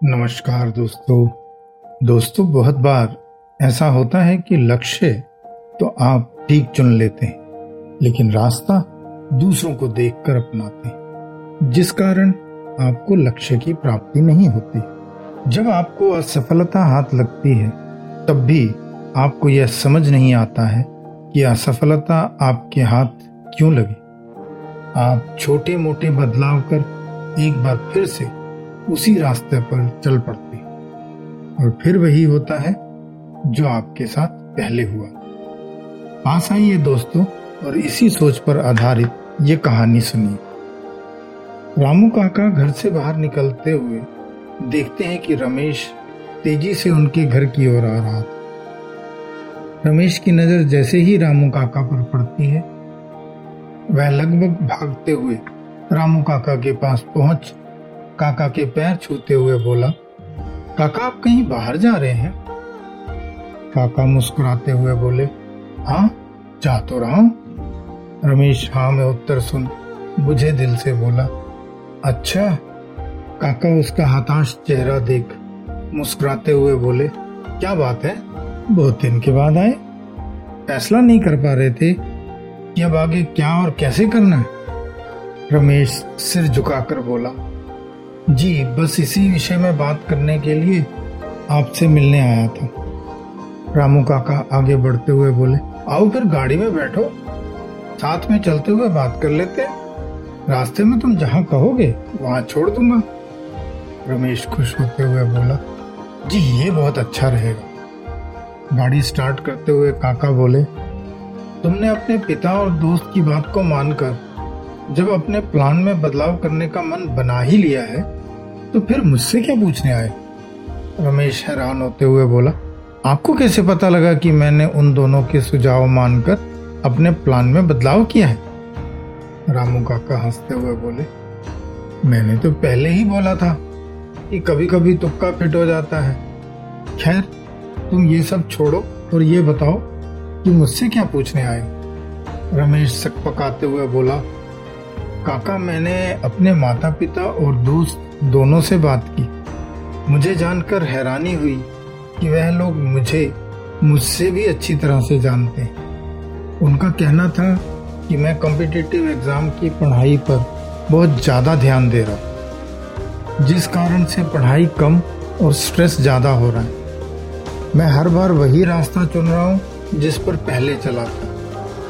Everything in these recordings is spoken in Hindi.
नमस्कार दोस्तों। दोस्तों, बहुत बार ऐसा होता है कि लक्ष्य तो आप ठीक चुन लेते हैं, लेकिन रास्ता दूसरों को देखकर अपनाते हैं, जिस कारण आपको लक्ष्य की प्राप्ति नहीं होती। जब आपको असफलता हाथ लगती है, तब भी आपको यह समझ नहीं आता है कि असफलता आपके हाथ क्यों लगी। आप छोटे मोटे बदलाव कर एक बार फिर से उसी रास्ते पर चल पड़ते। और फिर वही होता है जो आपके साथ पहले हुआ। पास आइए दोस्तों, और इसी सोच पर आधारित ये कहानी सुनिए। रामू काका घर से बाहर निकलते हुए देखते हैं कि रमेश तेज़ी से उनके घर की ओर आ रहा था। रमेश की नज़र जैसे ही रामू काका पर पड़ती है, वह लगभग भागते हुए रामू काका के पास पहुँच काका के पैर छूते हुए बोला, काका, आप कहीं बाहर जा रहे हैं? काका मुस्कुराते हुए बोले हाँ जा तो रहा हूँ। रमेश हाँ में उत्तर सुन बुझे दिल से बोला अच्छा। काका उसका हताश चेहरा देख मुस्कुराते हुए बोले, क्या बात है? बहुत दिन के बाद आए। फैसला नहीं कर पा रहे थे। कि अब आगे क्या और कैसे करना है? रमेश सिर झुकाकर बोला जी, बस इसी विषय में बात करने के लिए आपसे मिलने आया था। रामू काका आगे बढ़ते हुए बोले, आओ फिर गाड़ी में बैठो, साथ में चलते हुए बात कर लेते हैं। रास्ते में तुम जहाँ कहोगे, वहाँ छोड़ दूँगा। रमेश खुश होते हुए बोला, जी, ये बहुत अच्छा रहेगा। गाड़ी स्टार्ट करते हुए काका बोले, तुमने अपने पिता और दोस्त की बात को मानकर, जब अपने प्लान में बदलाव करने का मन बना ही लिया है तो फिर मुझसे क्या पूछने आए? रमेश हैरान होते हुए बोला, आपको कैसे पता लगा कि मैंने उन दोनों के सुझाव मानकर अपने प्लान में बदलाव किया है? रामू काका हँसते हुए बोले, मैंने तो पहले ही बोला था कि कभी कभी तुक्का फिट हो जाता है। खैर, तुम ये सब छोड़ो और ये बताओ कि मुझसे क्या पूछने आए? रमेश सक पकाते हुए बोला काका, मैंने अपने माता पिता और दोस्त दोनों से बात की। मुझे जानकर हैरानी हुई कि वह लोग मुझे, मुझसे भी अच्छी तरह से जानते हैं। उनका कहना था कि मैं कॉम्पिटिटिव एग्ज़ाम की पढ़ाई पर बहुत ज़्यादा ध्यान दे रहा जिस कारण से पढ़ाई कम और स्ट्रेस ज़्यादा हो रहा है। मैं हर बार वही रास्ता चुन रहा हूँ जिस पर पहले चला था।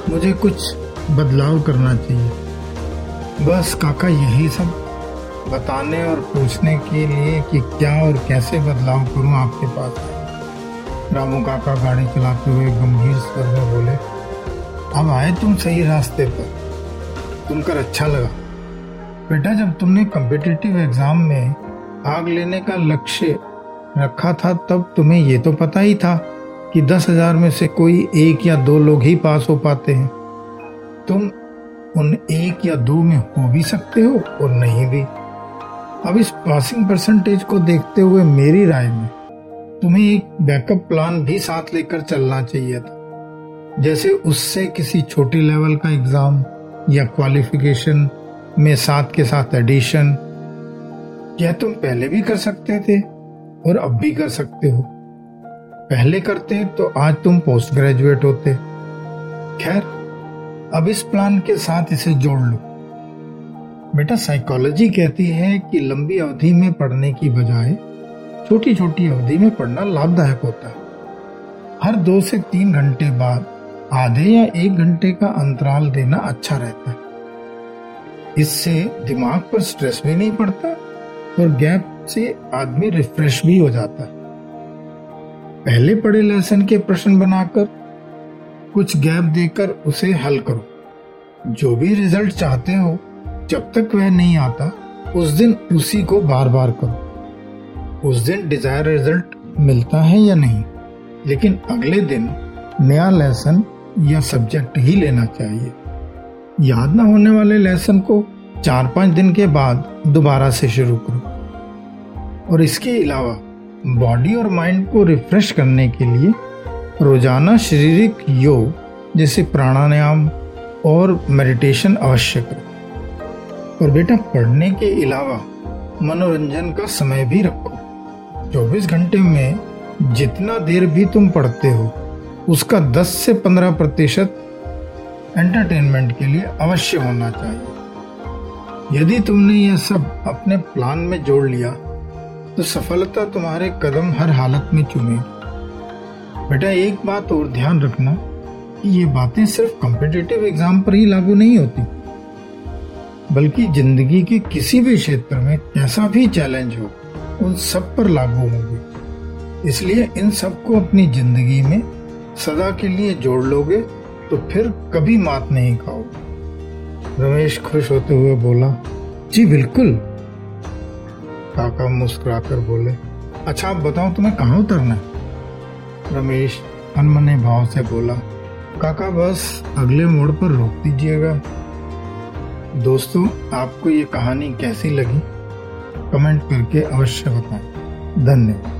मुझे कुछ बदलाव करना चाहिए। बस काका यही सब बताने और पूछने के लिए कि क्या और कैसे बदलाव करूँ आपके पास? रामू काका गाड़ी चलाते हुए गंभीर स्वर में बोले, अब आए तुम सही रास्ते पर। सुनकर अच्छा लगा। बेटा, जब तुमने कम्पिटिटिव एग्ज़ाम में भाग लेने का लक्ष्य रखा था, तब तुम्हें ये तो पता ही था कि दस हज़ार में से कोई एक या दो लोग ही पास हो पाते हैं। तुम उन एक या दो में हो भी सकते हो और नहीं भी। अब इस पासिंग परसेंटेज को देखते हुए मेरी राय में तुम्हें एक बैकअप प्लान भी साथ लेकर चलना चाहिए था। जैसे उससे किसी छोटी लेवल का एग्ज़ाम या क्वालिफिकेशन में साथ के साथ एडिशन यह तुम पहले भी कर सकते थे और अब भी कर सकते हो। पहले करते तो आज तुम पोस्ट ग्रेजुएट होते। खैर अब इस प्लान के साथ इसे जोड़ लो। बेटा साइकोलॉजी कहती है कि लंबी अवधि में पढ़ने की बजाय छोटी छोटी अवधि में पढ़ना लाभदायक होता है। हर दो से तीन घंटे बाद आधे या एक घंटे का अंतराल देना अच्छा रहता है। इससे दिमाग पर स्ट्रेस भी नहीं पड़ता और गैप से आदमी रिफ्रेश भी हो जाता है। पहले पढ़े लेसन के प्रश्न बनाकर कुछ गैप देकर उसे हल करो। जो भी रिज़ल्ट चाहते हो, जब तक वह नहीं आता, उस दिन उसी को बार बार करो। उस दिन डिज़ायर रिज़ल्ट मिलता है या नहीं? लेकिन अगले दिन नया लेसन या सब्जेक्ट ही लेना चाहिए। याद ना होने वाले लेसन को चार पाँच दिन के बाद दोबारा से शुरू करो। और इसके अलावा बॉडी और माइंड को रिफ्रेश करने के लिए रोज़ाना शारीरिक योग जैसे प्राणायाम और मेडिटेशन अवश्य करो और बेटा, पढ़ने के अलावा मनोरंजन का समय भी रखो। 24 घंटे में जितना देर भी तुम पढ़ते हो, उसका 10 से 15 प्रतिशत एंटरटेनमेंट के लिए अवश्य होना चाहिए। यदि तुमने यह सब अपने प्लान में जोड़ लिया तो सफलता तुम्हारे कदम हर हालत में चुमेगी बेटा, एक बात और ध्यान रखना ये बातें सिर्फ़ कॉम्पिटेटिव एग्ज़ाम पर ही लागू नहीं होती, बल्कि ज़िंदगी के किसी भी क्षेत्र में कैसा भी चैलेंज हो, उन सब पर लागू होंगे। इसलिए इन सबको अपनी ज़िंदगी में सदा के लिए जोड़ लोगे तो फिर कभी मात नहीं खाओगे। रमेश खुश होते हुए बोला, जी, बिल्कुल। काका मुस्कुराकर बोले अच्छा आप बताओ, तुम्हें कहाँ उतरना है? रमेश अनमने भाव से बोला, काका, बस अगले मोड़ पर रोक दीजिएगा। दोस्तों, आपको ये कहानी कैसी लगी? कमेंट करके अवश्य बताएँ। धन्यवाद।